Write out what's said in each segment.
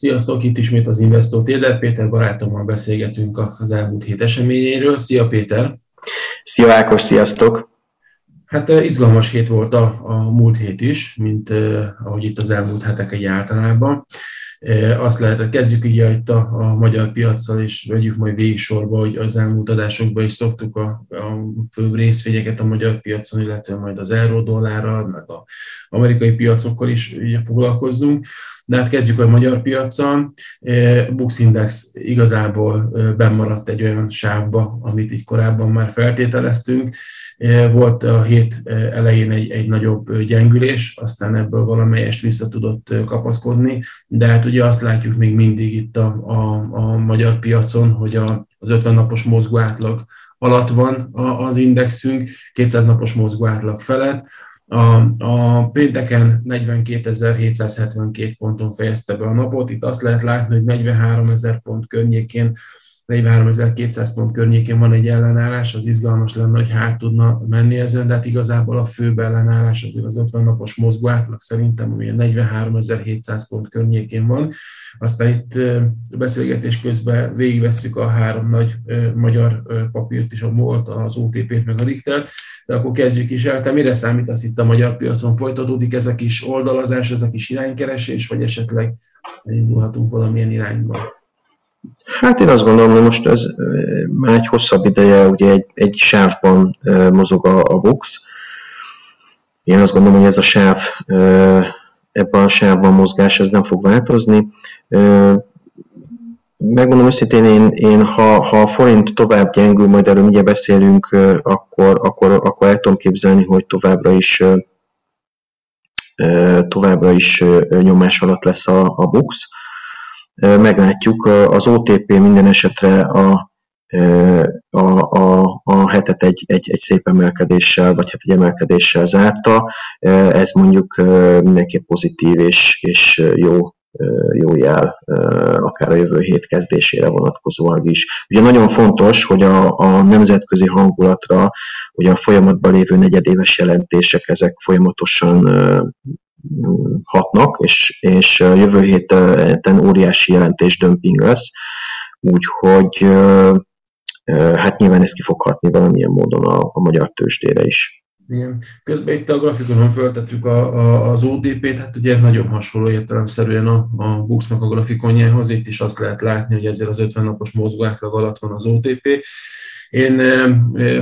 Sziasztok, itt ismét az Investor Téder. Péter barátommal beszélgetünk az elmúlt hét eseményeiről. Szia Péter! Szia Ákos, sziasztok! Hát izgalmas hét volt a, a múlt hét is, mint ahogy itt az elmúlt hetek egy általában. Azt lehet, kezdjük itt a, a magyar piacsal, és vegyük majd végig sorba, hogy az elmúlt adásokban is szoktuk a, a főbb részvényeket a magyar piacon, illetve majd az euró dollárral, meg az amerikai piacokkal is foglalkozzunk. De hát kezdjük a magyar piacon. Bux Index igazából bemaradt egy olyan sávba, amit így korábban már feltételeztünk. Volt a hét elején egy, egy nagyobb gyengülés, aztán ebből valamelyest vissza tudott kapaszkodni, de hát ugye azt látjuk még mindig itt a, a, a magyar piacon, hogy a, az 50 napos mozgó átlag alatt van az indexünk, 200 napos mozgó átlag felett, a, a pénteken 42.772 ponton fejezte be a napot. Itt azt lehet látni, hogy 43.000 pont környékén 43.200 pont környékén van egy ellenállás, az izgalmas lenne, hogy hát tudna menni ezen, de hát igazából a főbb ellenállás azért az 50 napos mozgó átlag szerintem, ami 43.700 pont környékén van. Aztán itt beszélgetés közben végigveszük a három nagy magyar papírt is, a MOLT, az OTP-t, meg a Richter, de akkor kezdjük is el. Te mire számítasz itt a magyar piacon? Folytatódik ez a kis oldalazás, ez a kis iránykeresés, vagy esetleg indulhatunk valamilyen irányba? Hát én azt gondolom, hogy most ez már egy hosszabb ideje ugye egy, egy sávban mozog a, a box. Én azt gondolom, hogy ez a sáv, ebben a sávban mozgás ez nem fog változni. Megmondom őszintén, én, én ha, ha a forint tovább gyengül, majd erről ugye beszélünk, akkor, akkor, akkor el tudom képzelni, hogy továbbra is továbbra is nyomás alatt lesz a, a BUX meglátjuk. Az OTP minden esetre a, a, a, a hetet egy, egy, egy szép emelkedéssel, vagy hát egy emelkedéssel zárta. Ez mondjuk mindenképp pozitív és, és jó jó jel, akár a jövő hét kezdésére vonatkozóan is. Ugye nagyon fontos, hogy a, a nemzetközi hangulatra, ugye a folyamatban lévő negyedéves jelentések, ezek folyamatosan hatnak, és, és jövő héten óriási jelentés dömping lesz, úgyhogy hát nyilván ez ki valamilyen módon a, a magyar tőzsdére is. Igen. Közben itt a grafikonon feltettük a, a, az ODP-t, hát ugye nagyon hasonló értelemszerűen a, a Buxnak a grafikonjához, itt is azt lehet látni, hogy ezért az 50 napos mozgó átlag alatt van az OTP, én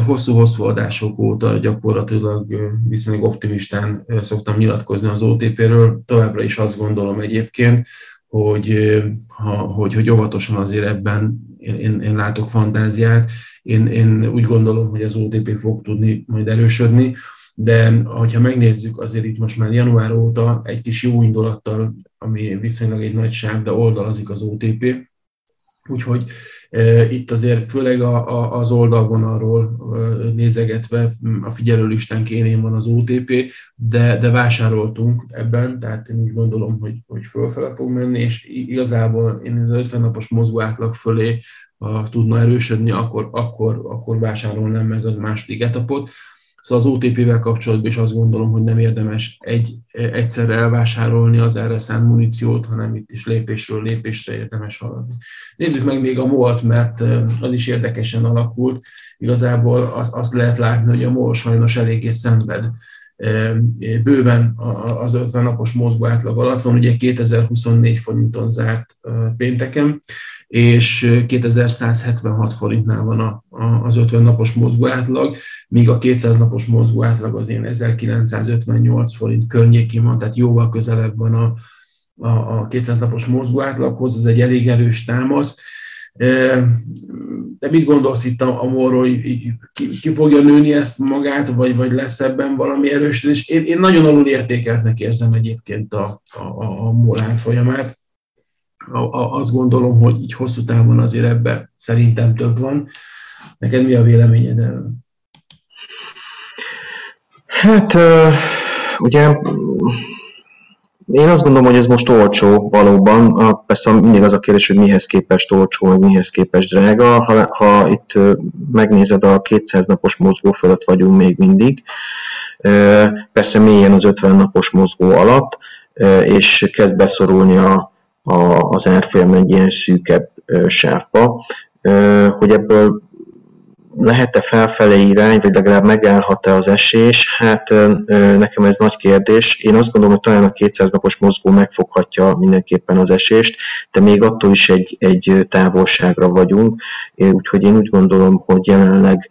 hosszú-hosszú adások óta gyakorlatilag viszonylag optimistán szoktam nyilatkozni az OTP-ről. Továbbra is azt gondolom egyébként, hogy, ha, hogy, hogy óvatosan azért ebben én, én, én látok fantáziát. Én, én úgy gondolom, hogy az OTP fog tudni majd erősödni, de ha megnézzük, azért itt most már január óta egy kis jó indulattal, ami viszonylag egy nagy sáv, de oldalazik az OTP, Úgyhogy e, itt azért főleg a, a, az oldalvonalról e, nézegetve a figyelőlistán kénén van az OTP, de, de vásároltunk ebben, tehát én úgy gondolom, hogy, hogy fölfele fog menni, és igazából én az 50 napos mozgó átlag fölé ha tudna erősödni, akkor, akkor, akkor vásárolnám meg az második etapot. Szóval az OTP-vel kapcsolatban is azt gondolom, hogy nem érdemes egy, egyszerre elvásárolni az erre szánt muníciót, hanem itt is lépésről lépésre érdemes haladni. Nézzük meg még a MOL-t, mert az is érdekesen alakult. Igazából azt, azt lehet látni, hogy a MOL sajnos eléggé szenved bőven az 50 napos mozgó átlag alatt van, ugye 2024 forinton zárt pénteken, és 2176 forintnál van a, a, az 50 napos mozgó átlag, míg a 200 napos mozgó átlag az én 1958 forint környékén van, tehát jóval közelebb van a, a, a 200 napos mozgó átlaghoz, ez egy elég erős támasz. Te mit gondolsz itt a, a morról, ki, ki fogja nőni ezt magát, vagy, vagy lesz ebben valami erősödés? Én, én nagyon alul értékeltnek érzem egyébként a, a, a, a molán folyamát azt gondolom, hogy így hosszú távon azért ebbe szerintem több van. Neked mi a véleményed erről? Hát, ugye én azt gondolom, hogy ez most olcsó valóban. Persze mindig az a kérdés, hogy mihez képest olcsó, vagy mihez képest drága. Ha, ha itt megnézed, a 200 napos mozgó fölött vagyunk még mindig. Persze mélyen az 50 napos mozgó alatt, és kezd beszorulni a, az árfolyam egy ilyen szűkebb sávba, hogy ebből lehet-e felfelé irány, vagy legalább megállhat-e az esés? Hát nekem ez nagy kérdés. Én azt gondolom, hogy talán a 200 napos mozgó megfoghatja mindenképpen az esést, de még attól is egy, egy távolságra vagyunk, úgyhogy én úgy gondolom, hogy jelenleg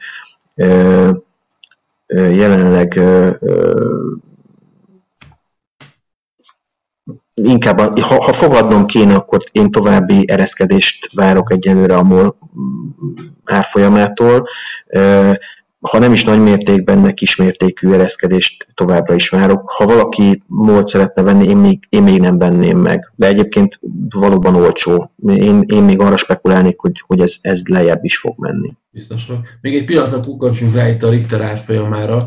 jelenleg inkább, ha, ha fogadnom kéne, akkor én további ereszkedést várok egyelőre a MOL árfolyamától. Ha nem is nagy mértékben, de kismértékű ereszkedést továbbra is várok. Ha valaki MOL szeretne venni, én még, én még nem venném meg. De egyébként valóban olcsó. Én, én még arra spekulálnék, hogy, hogy ez, ez lejjebb is fog menni. Biztosan. Még egy pillanatra kukkancsunk rá itt a Richter árfolyamára.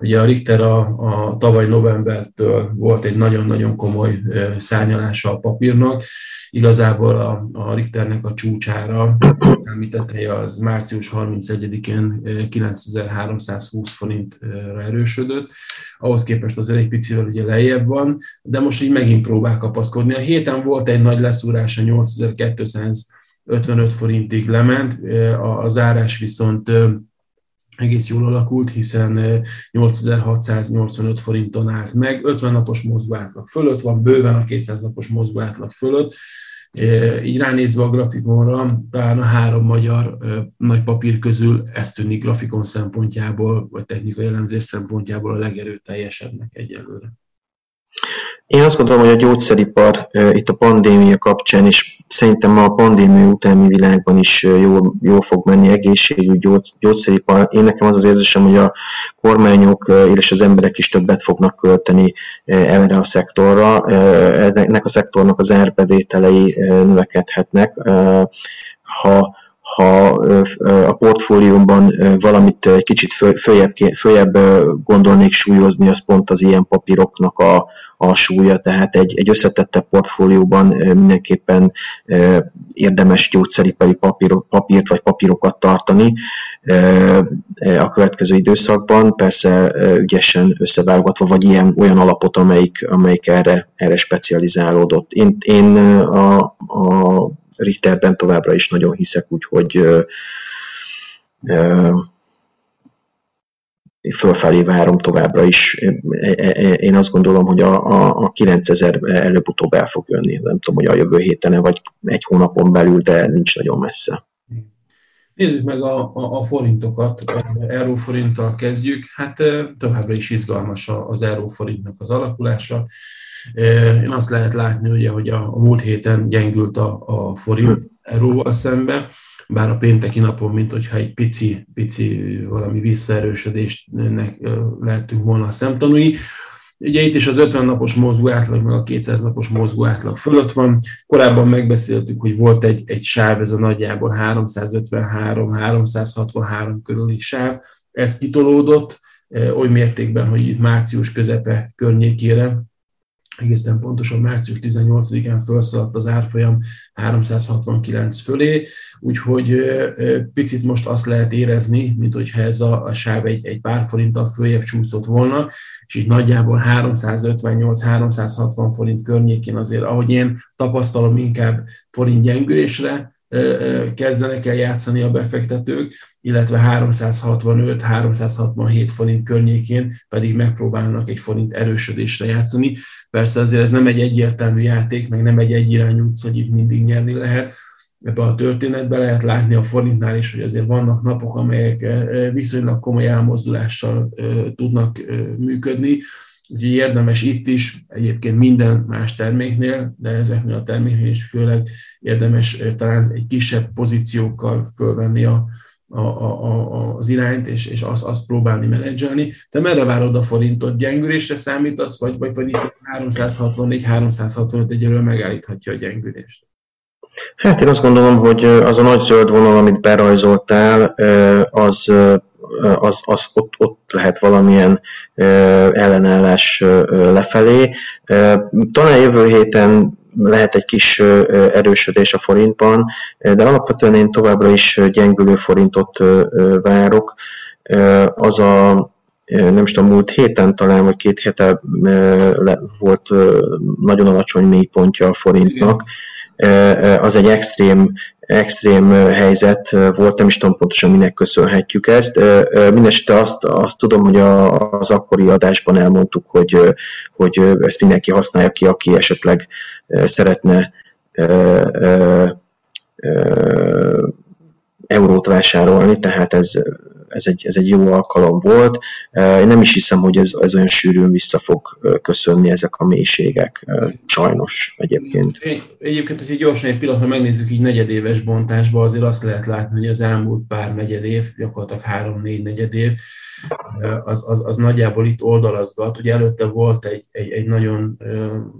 Ugye a Richter a, a tavaly novembertől volt egy nagyon-nagyon komoly szárnyalása a papírnak. Igazából a, a Richternek a csúcsára, említetteje, az március 31-én 9320 forintra erősödött. Ahhoz képest azért egy picivel ugye lejjebb van, de most így megint próbál kapaszkodni. A héten volt egy nagy leszúrása 8255 forintig lement, a, a zárás viszont egész jól alakult, hiszen 8685 forinton állt meg, 50 napos mozgóátlag fölött van, bőven a 200 napos mozgóátlag fölött, így ránézve a grafikonra, talán a három magyar nagy papír közül ez tűnik grafikon szempontjából, vagy technikai elemzés szempontjából a legerőteljesebbnek egyelőre. Én azt gondolom, hogy a gyógyszeripar itt a pandémia kapcsán, és szerintem a pandémia utáni világban is jól, jól fog menni egészségügy, gyógyszeripar. Én nekem az az érzésem, hogy a kormányok és az emberek is többet fognak költeni erre a szektorra. Ennek a szektornak az árbevételei növekedhetnek. Ha ha a portfóliómban valamit egy kicsit följebb, följebb gondolnék súlyozni, az pont az ilyen papíroknak a, a súlya, tehát egy, egy összetettebb portfólióban mindenképpen érdemes gyógyszeripari papír, papírt vagy papírokat tartani a következő időszakban, persze ügyesen összeválogatva, vagy ilyen olyan alapot, amelyik, amelyik erre, erre specializálódott. Én, én a, a Richterben továbbra is nagyon hiszek, úgyhogy fölfelé várom továbbra is. Én azt gondolom, hogy a, a, a 9000 előbb-utóbb el fog jönni. Nem tudom, hogy a jövő héten vagy egy hónapon belül, de nincs nagyon messze. Nézzük meg a, a, a forintokat, euróforinttal kezdjük. Hát továbbra is izgalmas az euróforintnak az alakulása. Én azt lehet látni, ugye, hogy a, a múlt héten gyengült a, a forint euróval szembe, bár a pénteki napon, mint hogyha egy pici, pici valami visszaerősödésnek lehetünk volna a szemtanúi. Ugye itt is az 50 napos mozgó átlag, meg a 200 napos mozgó átlag fölött van. Korábban megbeszéltük, hogy volt egy, egy sáv, ez a nagyjából 353-363 körüli sáv. Ez kitolódott oly mértékben, hogy itt március közepe környékére egészen pontosan március 18-án felszaladt az árfolyam 369 fölé, úgyhogy picit most azt lehet érezni, mint hogyha ez a, a sáv egy, egy pár forinttal följebb csúszott volna, és így nagyjából 358-360 forint környékén azért, ahogy én tapasztalom, inkább forint gyengülésre kezdenek el játszani a befektetők, illetve 365-367 forint környékén pedig megpróbálnak egy forint erősödésre játszani. Persze azért ez nem egy egyértelmű játék, meg nem egy egyirányú utca, hogy itt mindig nyerni lehet. Ebbe a történetbe lehet látni a forintnál is, hogy azért vannak napok, amelyek viszonylag komoly elmozdulással tudnak működni, Úgyhogy érdemes itt is, egyébként minden más terméknél, de ezeknél a terméknél is főleg érdemes talán egy kisebb pozíciókkal fölvenni a, a, a, az irányt, és, és azt, azt próbálni menedzselni. Te merre várod a forintot? Gyengülésre számítasz, vagy, vagy pedig 364-365 egyelőre megállíthatja a gyengülést? Hát én azt gondolom, hogy az a nagy zöld vonal, amit berajzoltál, az az, az ott, ott lehet valamilyen ellenállás lefelé. Talán jövő héten lehet egy kis erősödés a forintban, de alapvetően én továbbra is gyengülő forintot várok. Az a nem is tudom, múlt héten talán, vagy két hete volt nagyon alacsony mélypontja a forintnak. Az egy extrém, extrém helyzet volt, nem is tudom pontosan minek köszönhetjük ezt. Mindenesetre azt, azt tudom, hogy az akkori adásban elmondtuk, hogy, hogy ezt mindenki használja ki, aki esetleg szeretne eurót vásárolni, tehát ez ez egy, ez egy jó alkalom volt. Én nem is hiszem, hogy ez, ez olyan sűrűn vissza fog köszönni ezek a mélységek, sajnos egyébként. Egyébként, hogyha gyorsan egy pillanatra megnézzük így negyedéves bontásba, azért azt lehet látni, hogy az elmúlt pár negyedév, gyakorlatilag három-négy negyedév, az, az, az nagyjából itt oldalazgat. Ugye előtte volt egy, egy, egy nagyon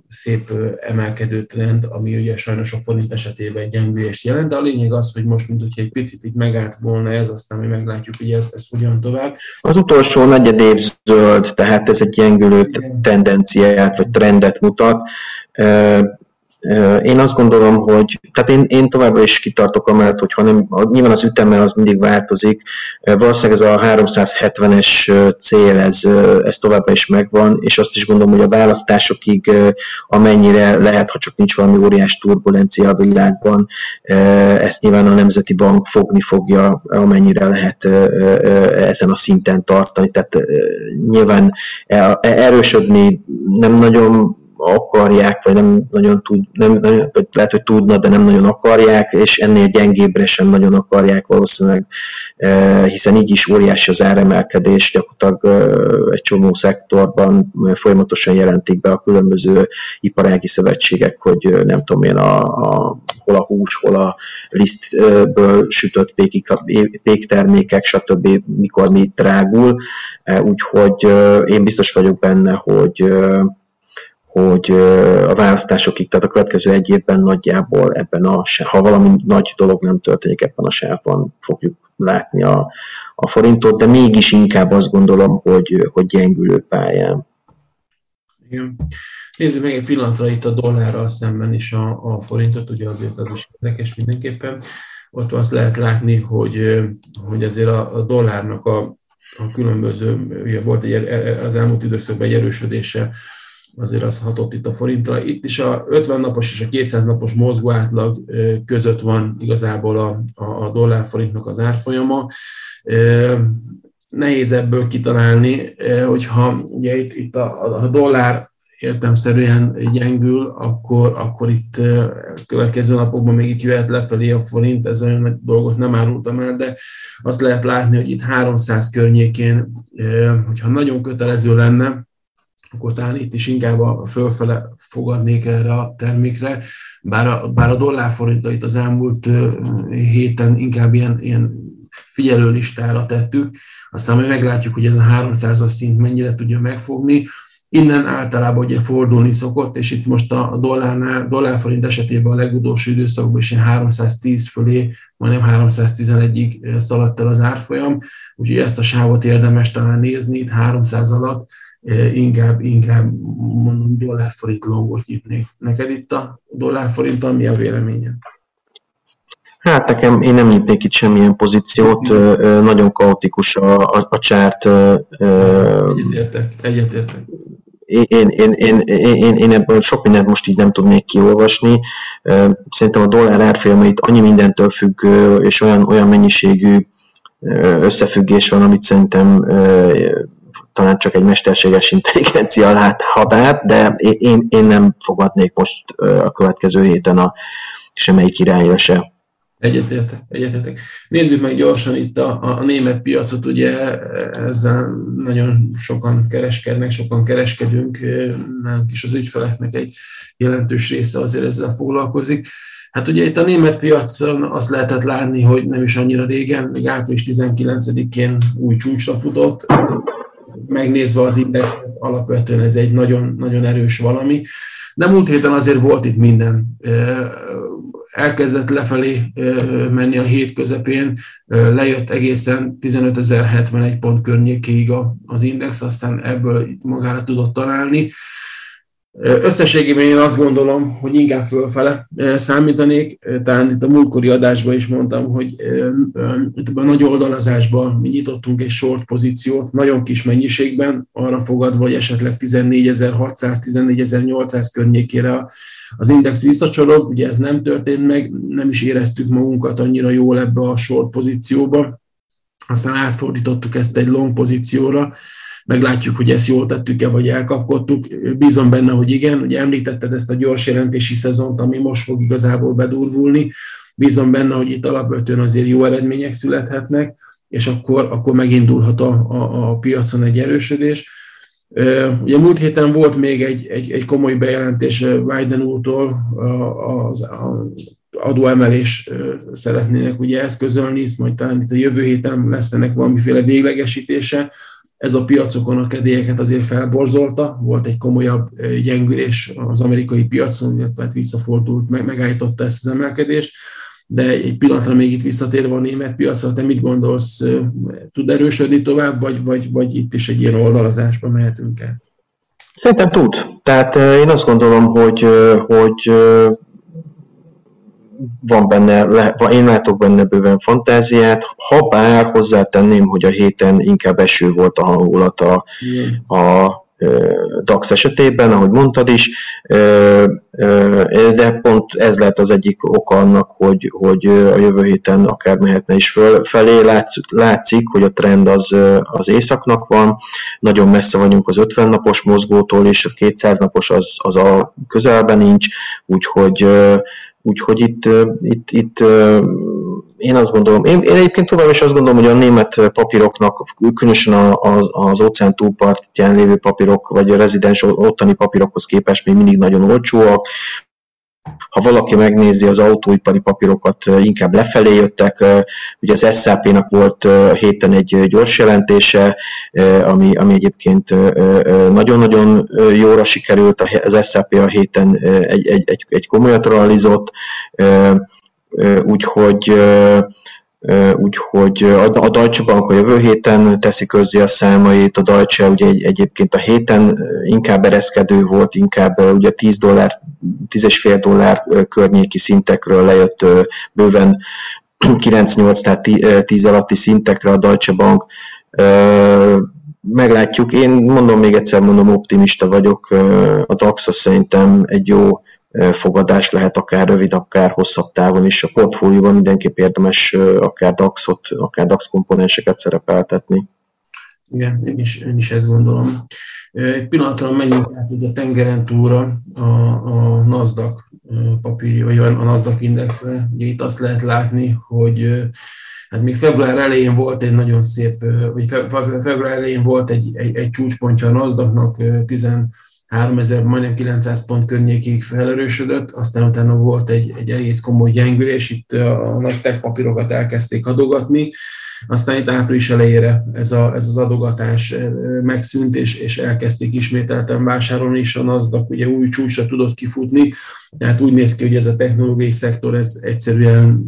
szép emelkedő trend, ami ugye sajnos a forint esetében egy gyengülést jelent, de a lényeg az, hogy most, mint hogyha egy picit itt megállt volna ez, aztán mi meglátjuk, hogy ez, ez hogyan tovább. Az utolsó negyed év zöld, tehát ez egy gyengülő tendenciát vagy trendet mutat. Én azt gondolom, hogy, tehát én, én továbbra is kitartok amellett, hogy hanem, nyilván az üteme az mindig változik, valószínűleg ez a 370-es cél, ez, ez továbbra is megvan, és azt is gondolom, hogy a választásokig amennyire lehet, ha csak nincs valami óriás turbulencia a világban, ezt nyilván a Nemzeti Bank fogni fogja, amennyire lehet ezen a szinten tartani, tehát nyilván e, erősödni nem nagyon akarják, vagy nem nagyon tud, nem, nem, lehet, hogy tudna, de nem nagyon akarják, és ennél gyengébbre sem nagyon akarják valószínűleg, e, hiszen így is óriási az áremelkedés, gyakorlatilag e, egy csomó szektorban folyamatosan jelentik be a különböző iparági szövetségek, hogy e, nem tudom én, a, a, hol a hús, hol a lisztből sütött pékik, péktermékek, stb. mikor mi drágul, úgyhogy én biztos vagyok benne, hogy hogy a választásokig, tehát a következő egy évben nagyjából ebben a, ha valami nagy dolog nem történik ebben a sávban, fogjuk látni a, a forintot, de mégis inkább azt gondolom, hogy, hogy gyengülő pályán. Igen. Nézzük meg egy pillanatra itt a dollárral szemben is a, a forintot, ugye azért az is érdekes mindenképpen. Ott azt lehet látni, hogy, hogy azért a, a dollárnak a, a különböző, ugye volt egy, az elmúlt időszakban egy erősödése azért az hatott itt a forintra. Itt is a 50 napos és a 200 napos mozgó átlag között van igazából a, a dollár-forintnak az árfolyama. Nehéz ebből kitalálni, hogyha ugye itt, itt a, a dollár értelmszerűen gyengül, akkor, akkor itt következő napokban még itt jöhet lefelé a forint, ez olyan nagy dolgot nem árultam el, de azt lehet látni, hogy itt 300 környékén, hogyha nagyon kötelező lenne, akkor talán itt is inkább a fölfele fogadnék erre a termékre, bár a, bár a dollárforintot itt az elmúlt héten inkább ilyen, ilyen figyelő listára tettük, aztán majd meglátjuk, hogy ez a 300-as szint mennyire tudja megfogni. Innen általában ugye fordulni szokott, és itt most a dollárnál, dollárforint esetében a legutolsó időszakban is ilyen 310 fölé, majdnem 311-ig szaladt el az árfolyam, úgyhogy ezt a sávot érdemes talán nézni itt 300 alatt, inkább, inkább mondom dollárforint longot nyitnék. Neked itt a dollárforint, mi a véleményed? Hát nekem, én nem nyitnék itt semmilyen pozíciót, nagyon kaotikus a, a, a csárt. Egyetértek, egyetértek. Én, én, én, én, én ebből sok mindent most így nem tudnék kiolvasni. Szerintem a dollár árfolyamait annyi mindentől függ, és olyan, olyan mennyiségű összefüggés van, amit szerintem talán csak egy mesterséges intelligencia láthat át, de én, én nem fogadnék most a következő héten a semmelyik irányra se. Egyetértek, egyetértek. Nézzük meg gyorsan itt a, a német piacot, ugye ezzel nagyon sokan kereskednek, sokan kereskedünk, nálunk is az ügyfeleknek egy jelentős része azért ezzel foglalkozik. Hát ugye itt a német piacon azt lehetett látni, hogy nem is annyira régen, még április 19-én új csúcsra futott, megnézve az indexet, alapvetően ez egy nagyon, nagyon erős valami. De múlt héten azért volt itt minden. Elkezdett lefelé menni a hét közepén, lejött egészen 15.071 pont környékéig az index, aztán ebből itt magára tudott találni. Összességében én azt gondolom, hogy inkább fölfele számítanék. Talán itt a múltkori adásban is mondtam, hogy itt a nagy oldalazásban mi nyitottunk egy short pozíciót, nagyon kis mennyiségben, arra fogadva, hogy esetleg 14.600-14.800 környékére az index visszacsorog. Ugye ez nem történt meg, nem is éreztük magunkat annyira jól ebbe a short pozícióba. Aztán átfordítottuk ezt egy long pozícióra, meglátjuk, hogy ezt jól tettük-e, vagy elkapkodtuk. Bízom benne, hogy igen. Ugye említetted ezt a gyors jelentési szezont, ami most fog igazából bedurvulni. Bízom benne, hogy itt alapvetően azért jó eredmények születhetnek, és akkor, akkor megindulhat a, a, a piacon egy erősödés. Ugye múlt héten volt még egy, egy, egy komoly bejelentés Biden úrtól, az, adóemelés szeretnének ugye eszközölni, majd talán itt a jövő héten lesz ennek valamiféle véglegesítése ez a piacokon a kedélyeket azért felborzolta, volt egy komolyabb gyengülés az amerikai piacon, illetve hát visszafordult, meg, megállította ezt az emelkedést, de egy pillanatra még itt visszatérve a német piacra, te mit gondolsz, tud erősödni tovább, vagy, vagy, vagy itt is egy ilyen oldalazásba mehetünk el? Szerintem tud. Tehát én azt gondolom, hogy, hogy van benne, én látok benne bőven fantáziát, ha bár hozzátenném, hogy a héten inkább eső volt a hangulata a DAX esetében, ahogy mondtad is, de pont ez lehet az egyik oka annak, hogy, hogy a jövő héten akár mehetne is föl, felé. Látszik, hogy a trend az, az északnak van, nagyon messze vagyunk az 50 napos mozgótól, és a 200 napos az, az a közelben nincs, úgyhogy Úgyhogy itt, itt, itt én azt gondolom, én, én egyébként tovább is azt gondolom, hogy a német papíroknak, különösen az, az óceán túlpartján lévő papírok, vagy a rezidens ottani papírokhoz képest még mindig nagyon olcsóak. Ha valaki megnézi az autóipari papírokat, inkább lefelé jöttek. Ugye az SAP-nak volt héten egy gyors jelentése, ami, ami egyébként nagyon-nagyon jóra sikerült. Az SAP a héten egy, egy, egy, komolyat realizott, úgyhogy úgyhogy a Deutsche Bank a jövő héten teszi közzé a számait, a Deutsche ugye egy, egyébként a héten inkább ereszkedő volt, inkább ugye 10 dollár, 10,5 dollár környéki szintekről lejött bőven 9-8, tehát 10 alatti szintekre a Deutsche Bank. Meglátjuk, én mondom még egyszer, mondom optimista vagyok, a DAX szerintem egy jó fogadás lehet akár rövid, akár hosszabb távon is. A portfólióban mindenképp érdemes akár DAX-ot, akár DAX komponenseket szerepeltetni. Igen, én is, én is ezt gondolom. Egy pillanatra menjünk át a tengeren túlra a, a NASDAQ papír, vagy a NASDAQ indexre. Ugye itt azt lehet látni, hogy hát még február elején volt egy nagyon szép, vagy február elején volt egy, egy, egy csúcspontja a NASDAQ-nak, 3000, majdnem 900 pont környékig felerősödött, aztán utána volt egy, egy egész komoly gyengülés, itt a nagy tech papírokat elkezdték adogatni, aztán itt április elejére ez, a, ez az adogatás megszűnt, és, és elkezdték ismételten vásárolni, és a NASDAQ ugye új csúcsra tudott kifutni, tehát úgy néz ki, hogy ez a technológiai szektor, ez egyszerűen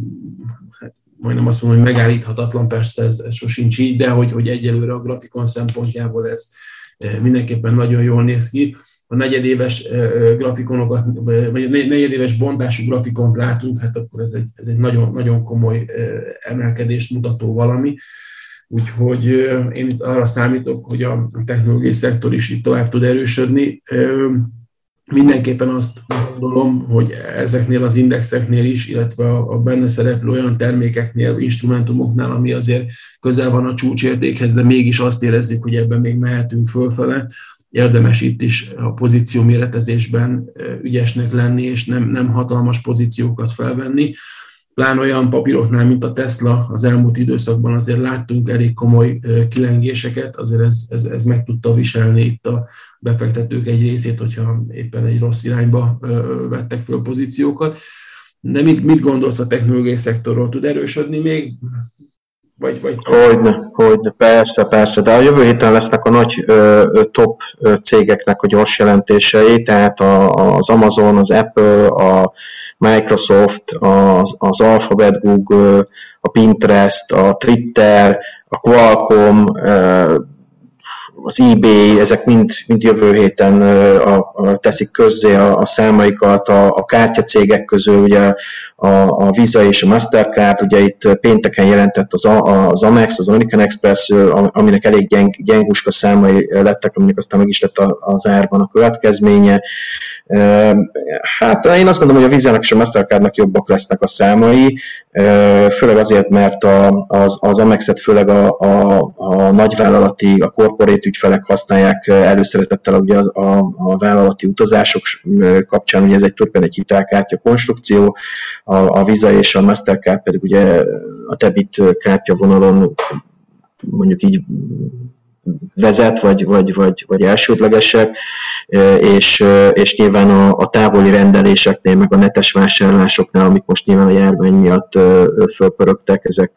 hát majdnem azt mondom, hogy megállíthatatlan, persze ez, ez sosincs így, de hogy, hogy egyelőre a grafikon szempontjából ez mindenképpen nagyon jól néz ki a negyedéves grafikonokat, vagy negyedéves bontású grafikont látunk, hát akkor ez egy, ez egy nagyon, nagyon komoly emelkedést mutató valami. Úgyhogy én itt arra számítok, hogy a technológiai szektor is itt tovább tud erősödni. Mindenképpen azt gondolom, hogy ezeknél az indexeknél is, illetve a benne szereplő olyan termékeknél, instrumentumoknál, ami azért közel van a csúcsértékhez, de mégis azt érezzük, hogy ebben még mehetünk fölfele, érdemes itt is a pozíció méretezésben ügyesnek lenni, és nem, nem hatalmas pozíciókat felvenni. Plán olyan papíroknál, mint a Tesla, az elmúlt időszakban azért láttunk elég komoly kilengéseket, azért ez, ez, ez meg tudta viselni itt a befektetők egy részét, hogyha éppen egy rossz irányba vettek föl pozíciókat. De mit, mit gondolsz a technológiai szektorról? Tud erősödni még? Vagy, vagy... Hogyne, hogyne, persze, persze, de a jövő héten lesznek a nagy ö, top cégeknek a gyors jelentései, tehát a, az Amazon, az Apple, a Microsoft, az, az Alphabet, Google, a Pinterest, a Twitter, a Qualcomm, ö, az eBay, ezek mind, mind jövő héten a, a, teszik közzé a, a számaikat, a, a kártyacégek közül ugye a, a Visa és a Mastercard, ugye itt pénteken jelentett az, az Amex, az American Express, aminek elég gyeng, gyenguska számai lettek, aminek aztán meg is lett az árban a következménye. Hát én azt gondolom, hogy a Visa-nak és a Mastercardnak jobbak lesznek a számai, főleg azért, mert az, az Amexet főleg a, a, a nagyvállalati, a korporét ügyfelek használják előszeretettel ugye a, a, a vállalati utazások kapcsán, ugye ez egy tulajdonképpen egy hitelkártya konstrukció, a, a Visa és a Mastercard pedig ugye a debit kártya vonalon mondjuk így vezet, vagy, vagy, vagy, vagy elsődlegesek, és, és nyilván a, a távoli rendeléseknél, meg a netes vásárlásoknál, amik most nyilván a járvány miatt fölpörögtek, ezek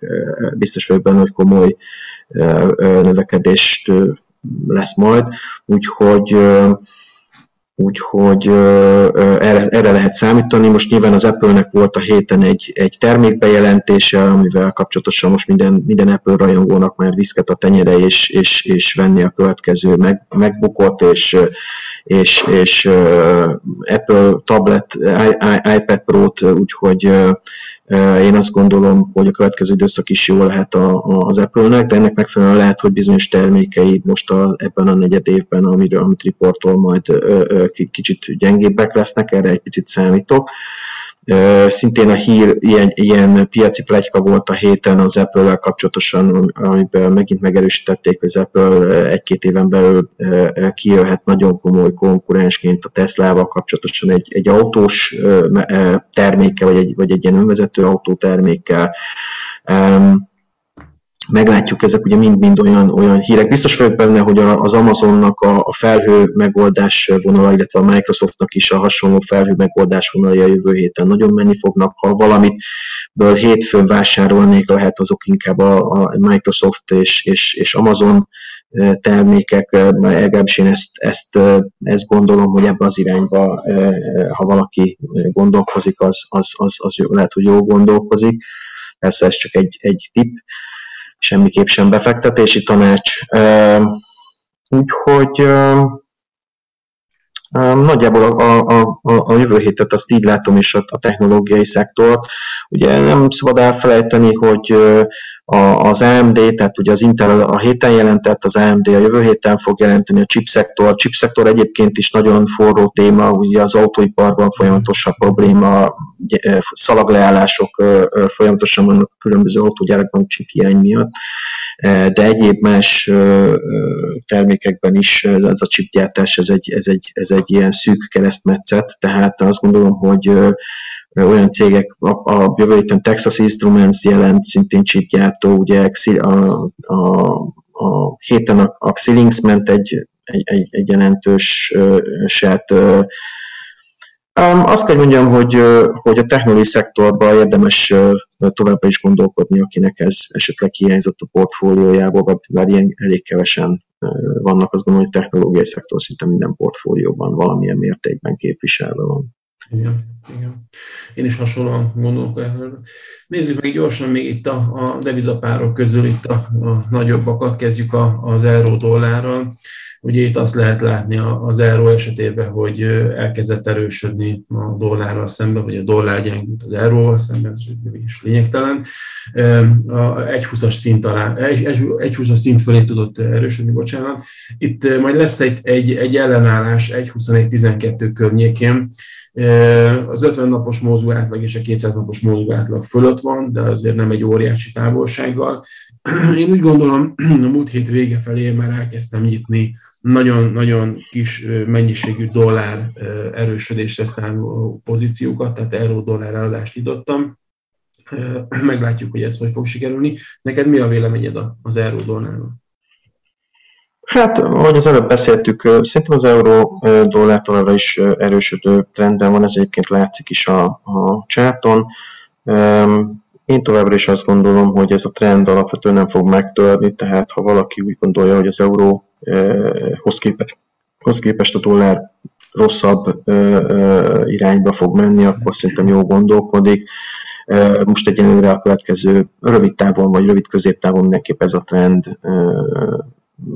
biztos vagyok benne, hogy komoly növekedést lesz majd, úgyhogy úgyhogy erre, erre lehet számítani. Most nyilván az Apple-nek volt a héten egy, egy termékbejelentése, amivel kapcsolatosan most minden, minden Apple rajongónak már viszket a tenyere, és, és, és venni a következő meg, megbukott, és, és, és Apple tablet, iPad Pro-t, úgyhogy én azt gondolom, hogy a következő időszak is jó lehet a, az Apple-nek, de ennek megfelelően lehet, hogy bizonyos termékei most a, ebben a negyed évben, amiről, amit riportol, majd kicsit gyengébbek lesznek, erre egy picit számítok. Szintén a hír, ilyen, ilyen piaci plegyka volt a héten az Apple-lel kapcsolatosan, amiben megint megerősítették, hogy az Apple egy-két éven belül kijöhet nagyon komoly konkurensként a Tesla-val kapcsolatosan egy, egy autós terméke, vagy egy, vagy egy ilyen önvezető autótermékkel meglátjuk, ezek ugye mind-mind olyan, olyan hírek. Biztos vagyok benne, hogy az Amazonnak a, a felhő megoldás vonala, illetve a Microsoftnak is a hasonló felhő megoldás vonalja a jövő héten nagyon menni fognak. Ha valamit ből hétfőn vásárolnék, lehet azok inkább a, a Microsoft és, és, és Amazon termékek, legalábbis én ezt, ezt, ezt gondolom, hogy ebbe az irányba, ha valaki gondolkozik, az, az, az, az lehet, hogy jól gondolkozik. Persze ez csak egy, egy tipp semmiképp sem befektetési tanács. Úgyhogy Nagyjából a, a, a, a jövő hétet azt így látom is a, a technológiai szektort. Ugye nem szabad elfelejteni, hogy a, az AMD, tehát ugye az Intel a héten jelentett, az AMD a jövő héten fog jelenteni a chipszektor. A chipszektor egyébként is nagyon forró téma, ugye az autóiparban folyamatosan probléma, szalagleállások folyamatosan vannak a különböző autógyárakban chip hiány miatt, de egyéb más termékekben is ez a chipgyártás, ez egy, ez egy, ez egy ilyen szűk keresztmetszet, tehát azt gondolom, hogy olyan cégek, a, a jövő héten Texas Instruments jelent, szintén chipgyártó, ugye a, a, a héten a, a Xilinx ment egy, egy, egy, egy jelentős set. Um, azt kell mondjam, hogy, hogy a technológiai szektorban érdemes továbbra is gondolkodni, akinek ez esetleg hiányzott a portfóliójából, bár ilyen elég kevesen vannak, azt gondolom, hogy a technológiai szektor szinte minden portfólióban valamilyen mértékben képviselve van. Igen, igen. Én is hasonlóan gondolok erről. Nézzük meg gyorsan még itt a, a devizapárok közül itt a, a nagyobbakat, kezdjük a, az euró dollárral. Ugye itt azt lehet látni az euró esetében, hogy elkezdett erősödni a dollárral szemben, vagy a dollár gyengült az euróval szemben, ez is lényegtelen. Egy 20-as szint alá, egy, egy, egy 20-as szint fölé tudott erősödni, bocsánat. Itt majd lesz egy, egy, egy ellenállás egy 21-12 környékén, az 50 napos mozgó átlag és a 200 napos mozgó átlag fölött van, de azért nem egy óriási távolsággal. Én úgy gondolom, a múlt hét vége felé már elkezdtem nyitni nagyon-nagyon kis mennyiségű dollár erősödésre számoló pozíciókat, tehát euró-dollár eladást nyitottam. Meglátjuk, hogy ez hogy fog sikerülni. Neked mi a véleményed az euró-dollárról? Hát, ahogy az előbb beszéltük, szerintem az euró dollár továbbra is erősödő trendben van, ez egyébként látszik is a, a csáton. Én továbbra is azt gondolom, hogy ez a trend alapvetően nem fog megtörni, tehát ha valaki úgy gondolja, hogy az euróhoz képest, hoz képest a dollár rosszabb irányba fog menni, akkor szerintem jó gondolkodik. Most egyenlőre a következő rövid távon vagy rövid középtávon mindenképp ez a trend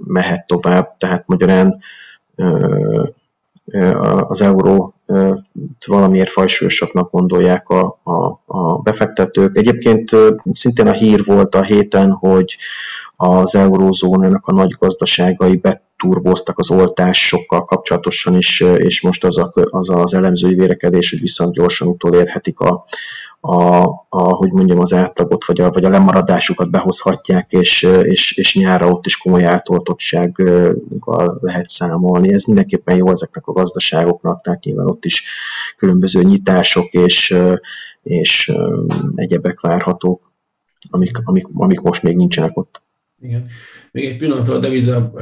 mehet tovább, tehát magyarán az euró valamiért fajsúlyosaknak gondolják a, a, a befektetők. Egyébként szintén a hír volt a héten, hogy az eurózónának a nagy gazdaságai beturboztak az oltásokkal kapcsolatosan is, és most az, a, az az elemzői vérekedés, hogy viszont gyorsan utolérhetik a, a, a, hogy mondjam, az átlagot, vagy a, vagy a lemaradásukat behozhatják, és, és, és nyára ott is komoly átoltottsággal lehet számolni. Ez mindenképpen jó ezeknek a gazdaságoknak, tehát nyilván ott is különböző nyitások és, és egyebek várhatók, amik, amik, amik most még nincsenek ott. Igen. Még egy pillanatra a deviza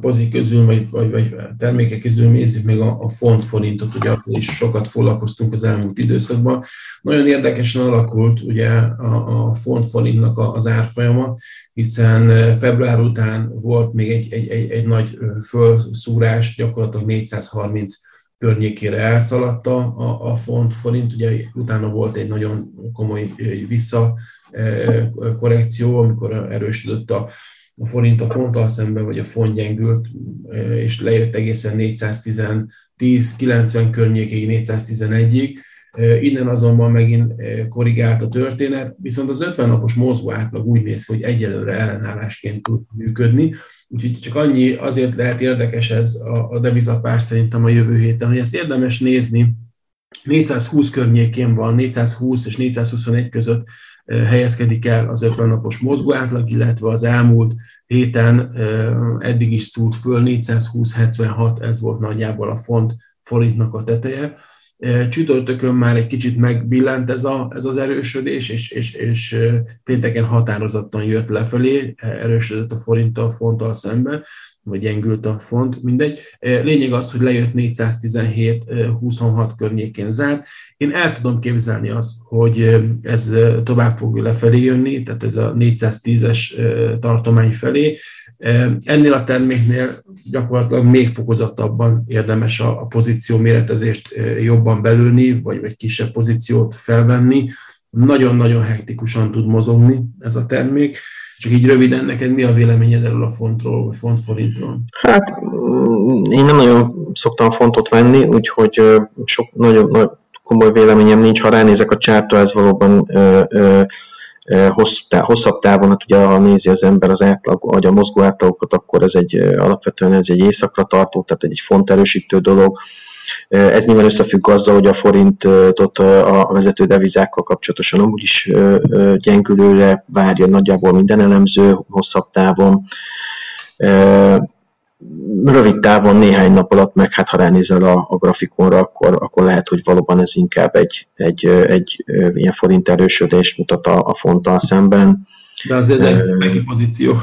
pozik közül, vagy, vagy, vagy termékek közül nézzük meg a, a font forintot, ugye akkor is sokat foglalkoztunk az elmúlt időszakban. Nagyon érdekesen alakult ugye a, a font forintnak az árfolyama, hiszen február után volt még egy, egy, egy, egy nagy felszúrás, gyakorlatilag 430 környékére elszaladta a, a font forint, ugye utána volt egy nagyon komoly visszakorrekció, amikor erősödött a, a forint a fonttal szemben, vagy a font gyengült, és lejött egészen 410, 90 környékéig, 411-ig, Innen azonban megint korrigált a történet, viszont az 50 napos mozgó átlag úgy néz ki, hogy egyelőre ellenállásként tud működni, úgyhogy csak annyi, azért lehet érdekes ez a, a devizapár szerintem a jövő héten, hogy ezt érdemes nézni, 420 környékén van, 420 és 421 között helyezkedik el az 50 napos mozgó átlag, illetve az elmúlt héten eddig is szúrt föl, 420-76, ez volt nagyjából a font forintnak a teteje. Csütörtökön már egy kicsit megbillent ez, a, ez az erősödés, és, és, és pénteken határozottan jött lefelé, erősödött a forinttal, fonttal szemben, vagy gyengült a font, mindegy. Lényeg az, hogy lejött 417-26 környékén zárt. Én el tudom képzelni azt, hogy ez tovább fog lefelé jönni, tehát ez a 410-es tartomány felé. Ennél a terméknél gyakorlatilag még fokozottabban érdemes a, pozíció méretezést jobban belülni, vagy, vagy kisebb pozíciót felvenni. Nagyon-nagyon hektikusan tud mozogni ez a termék. Csak így röviden, neked mi a véleményed erről a fontról, vagy fontforintról? Hát mm, én nem nagyon szoktam fontot venni, úgyhogy sok nagyon, nagyon komoly véleményem nincs. Ha ránézek a csártra, ez valóban ö, ö, hosszabb távon, hát ugye ha nézi az ember az átlag, vagy a mozgó átlagokat, akkor ez egy alapvetően ez egy éjszakra tartó, tehát egy font erősítő dolog. Ez nyilván összefügg azzal, hogy a forintot a vezető devizákkal kapcsolatosan amúgy is gyengülőre várja nagyjából minden elemző hosszabb távon rövid távon néhány nap alatt, meg hát ha ránézel a, a grafikonra, akkor, akkor lehet, hogy valóban ez inkább egy, egy, egy, egy ilyen forint erősödést mutat a, a fonttal szemben. De azért ez egy speki pozíció.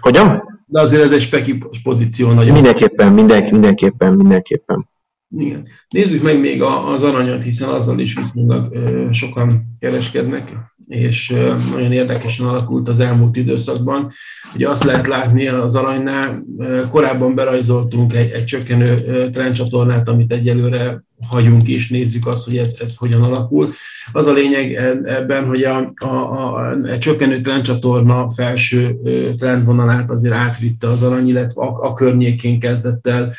Hogyan? De azért ez egy speki pozíció nagyon. Mindenképpen, mindenki, mindenképpen, mindenképpen. Igen. Nézzük meg még az aranyat, hiszen azzal is viszonylag sokan kereskednek, és nagyon érdekesen alakult az elmúlt időszakban. Ugye azt lehet látni az aranynál, korábban berajzoltunk egy, egy csökkenő trendcsatornát, amit egyelőre hagyunk és nézzük azt, hogy ez, ez hogyan alakul. Az a lényeg ebben, hogy a, a, a, a csökkenő trendcsatorna felső trendvonalát azért átvitte az arany, illetve a, a környékén kezdett el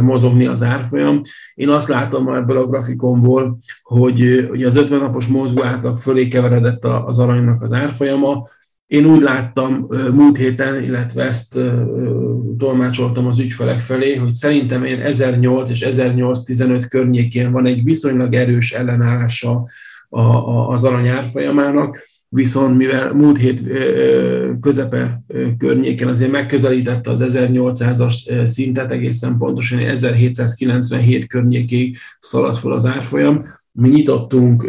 mozogni az árfolyam. Én azt látom ebből a grafikonból, hogy, hogy az 50 napos mozgó átlag fölé keveredett az aranynak az árfolyama, én úgy láttam múlt héten, illetve ezt tolmácsoltam az ügyfelek felé, hogy szerintem én 1008 és 1008-15 környékén van egy viszonylag erős ellenállása az arany árfolyamának, viszont mivel múlt hét közepe környéken azért megközelítette az 1800-as szintet, egészen pontosan 1797 környékig szaladt fel az árfolyam, mi nyitottunk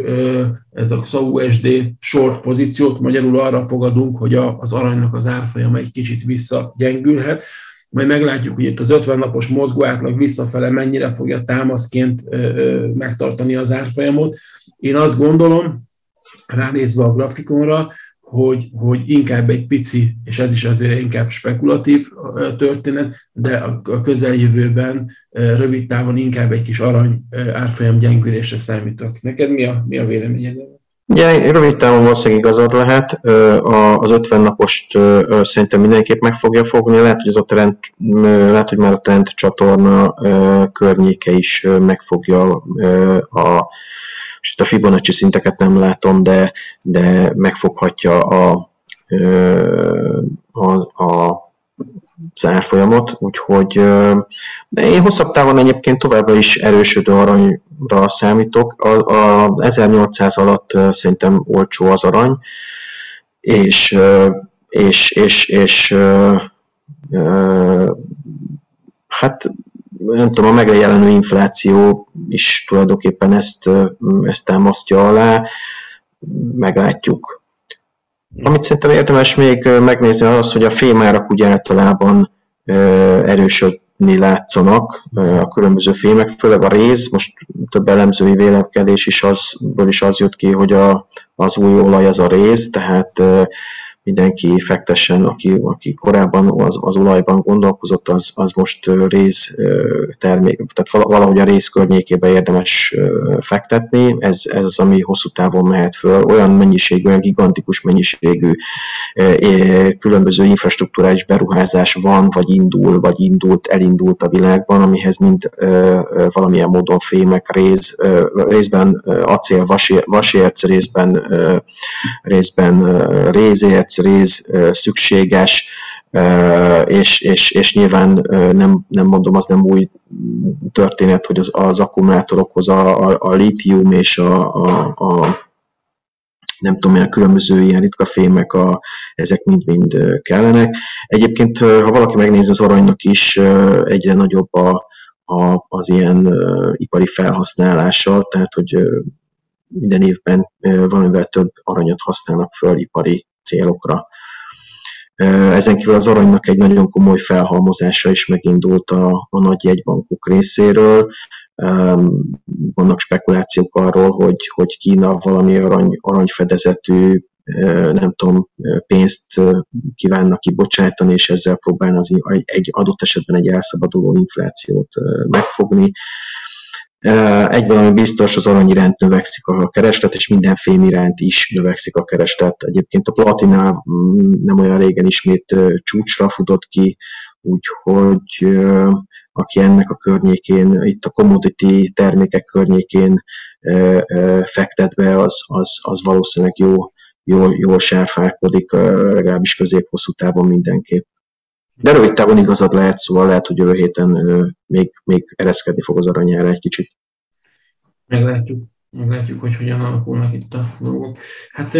ez a XAUSD short pozíciót, magyarul arra fogadunk, hogy az aranynak az árfolyama egy kicsit visszagyengülhet, majd meglátjuk, hogy itt az 50 napos mozgó átlag visszafele mennyire fogja támaszként megtartani az árfolyamot. Én azt gondolom, ránézve a grafikonra, hogy, hogy inkább egy pici, és ez is azért inkább spekulatív történet, de a közeljövőben rövid távon inkább egy kis arany árfolyam gyengülésre számítok. Neked mi a, mi a véleményed? Ugye rövid távon valószínűleg igazad lehet, az 50 napost szerintem mindenképp meg fogja fogni, lehet, hogy, ez a trend, lehet, hogy már a trend csatorna környéke is megfogja a, és itt a Fibonacci szinteket nem látom, de, de megfoghatja a, a, a az úgyhogy én hosszabb távon egyébként továbbra is erősödő aranyra számítok. A, a 1800 alatt szerintem olcsó az arany, és, és, és, és hát nem tudom, a megjelenő infláció is tulajdonképpen ezt, ezt támasztja alá, meglátjuk. Amit szerintem érdemes még megnézni az, hogy a fémárak úgy általában erősödni látszanak a különböző fémek, főleg a réz, most több elemzői vélemkedés is azból is az jött ki, hogy a, az új olaj az a réz, tehát mindenki fektessen, aki, aki korábban az, az olajban gondolkozott, az, az most rész termék, tehát valahogy a rész környékébe érdemes fektetni, ez, ez az, ami hosszú távon mehet föl, olyan mennyiségű, olyan gigantikus mennyiségű különböző infrastruktúrális beruházás van, vagy indul, vagy indult, elindult a világban, amihez mind valamilyen módon fémek, rész, részben acél, vasérc, részben, részben rézérc, rész szükséges, és, és, és nyilván nem, nem mondom, az nem új történet, hogy az, az akkumulátorokhoz a, a, a lítium és a, a, a nem tudom, a különböző ilyen ritka fémek, a, ezek mind-mind kellenek. Egyébként, ha valaki megnézi az aranynak is, egyre nagyobb a, a, az ilyen ipari felhasználása, tehát hogy minden évben valamivel több aranyat használnak föl ipari célokra. Ezen kívül az aranynak egy nagyon komoly felhalmozása is megindult a, a nagy jegybankok részéről. Vannak spekulációk arról, hogy, hogy Kína valami arany, aranyfedezetű nem tudom, pénzt kívánnak kibocsátani, és ezzel próbálna az egy adott esetben egy elszabaduló inflációt megfogni. Egy valami biztos, az arany iránt növekszik a kereslet, és minden fém iránt is növekszik a kereslet. Egyébként a platina mm, nem olyan régen ismét csúcsra futott ki, úgyhogy aki ennek a környékén, itt a commodity termékek környékén fektet be, az, az, az valószínűleg jó, jól, jól sárfálkodik, legalábbis közép-hosszú távon mindenképp. De rövid távon igazad lehet, szóval lehet, hogy jövő héten még, még ereszkedni fog az aranyára egy kicsit. Meglátjuk. Meglátjuk, hogy hogyan alakulnak itt a dolgok. Hát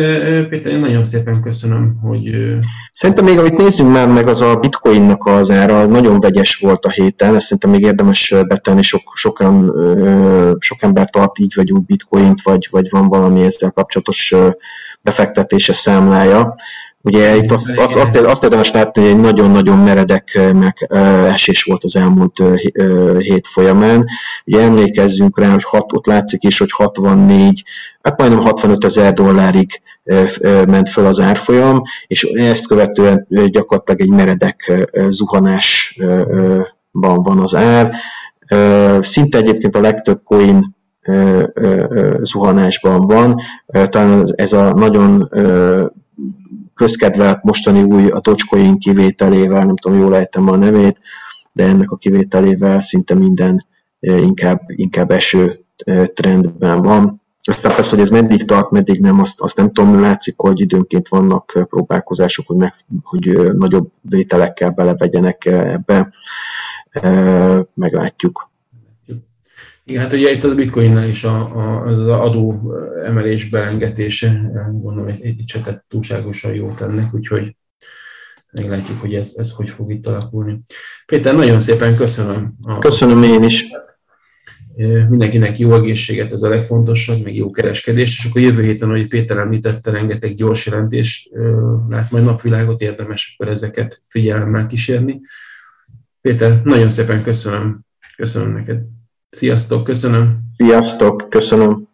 Péter, én nagyon szépen köszönöm, hogy... Szerintem még amit nézzünk már meg, az a bitcoinnak az ára nagyon vegyes volt a héten, ezt szerintem még érdemes betenni, sok, sokan, sok ember tart így vagy úgy bitcoint, vagy, vagy van valami ezzel kapcsolatos befektetése számlája. Ugye itt azt, azt, azt, azt érdemes látni, hogy egy nagyon-nagyon meredek meg, esés volt az elmúlt hét folyamán. Ugye emlékezzünk rá, hogy hat, ott látszik is, hogy 64, hát majdnem 65 ezer dollárig ment föl az árfolyam, és ezt követően gyakorlatilag egy meredek zuhanásban van az ár. Szinte egyébként a legtöbb coin zuhanásban van. Talán ez a nagyon közkedvelt mostani új a Dogecoin kivételével, nem tudom, jól ejtem a nevét, de ennek a kivételével szinte minden inkább, inkább eső trendben van. Aztán persze, hogy ez meddig tart, meddig nem, azt, azt nem tudom, látszik, hogy időnként vannak próbálkozások, hogy, meg, hogy nagyobb vételekkel belevegyenek ebbe, meglátjuk. Igen, hát ugye itt a bitcoinnál is a, a, az adó emelés belengetése, gondolom, egy, egy csetet túlságosan jót ennek, úgyhogy meglátjuk, hogy ez, ez hogy fog itt alakulni. Péter, nagyon szépen köszönöm. A, Köszönöm én is. Mindenkinek jó egészséget, ez a legfontosabb, meg jó kereskedést, és akkor jövő héten, ahogy Péter említette, rengeteg gyors jelentés lát majd napvilágot, érdemes akkor ezeket figyelemmel kísérni. Péter, nagyon szépen köszönöm. Köszönöm neked. Sziasztok, köszönöm. Sziasztok, köszönöm.